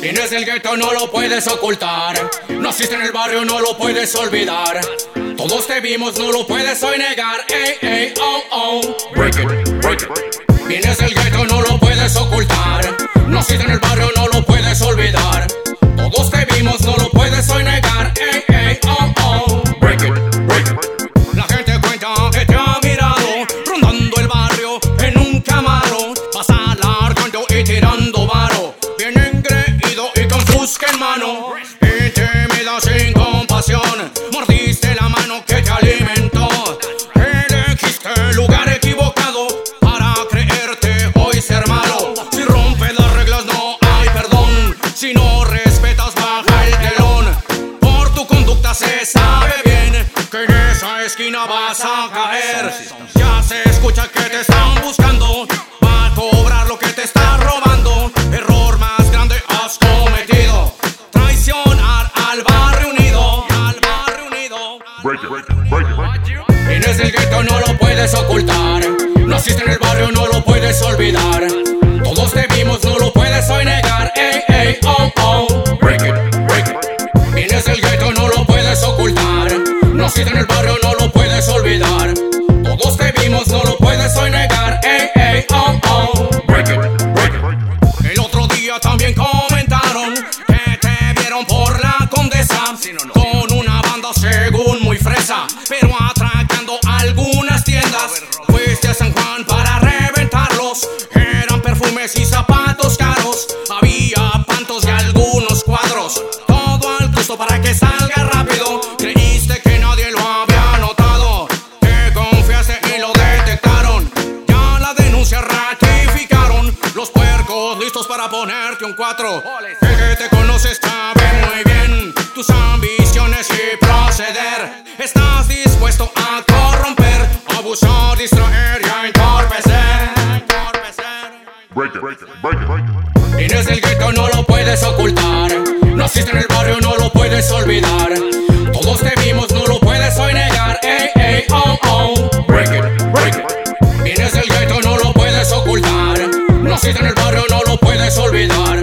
Tienes el gueto, no lo puedes ocultar. Naciste en el barrio, no lo puedes olvidar. Todos te vimos, no lo puedes hoy negar. Ey, ey, oh, oh. Break it, break it. Vienes del gueto, no lo puedes ocultar. Naciste en el barrio, no se sabe bien que en esa esquina vas a caer. Ya se escucha que te están buscando. Va a cobrar lo que te está robando. Error más grande has cometido. Traicionar al barrio unido. Al barrio unido. Break it, break it, it, del gueto, no lo puedes ocultar. Naciste en el barrio, no lo puedes olvidar. Todos te vimos, no lo puedes hoy día también comentaron que te vieron por la condesa con una banda según muy fresa, pero atracando algunas tiendas. Fuiste a San Juan para reventarlos. Eran perfumes y zapatos caros. Había pantos y algunos cuadros. Todo al gusto para que salga rápido. Creíste que nadie lo había notado. Te confiaste y lo detectaron. Ya la denuncia ratificaron. Los puercos listos para ponerte un cuatro. El que te conoce sabe muy bien tus ambiciones y proceder. Estás dispuesto a corromper, abusar, distraer y a entorpecer. Vienes del gueto, no lo puedes ocultar. Naciste en el barrio, no lo puedes olvidar. olvidar.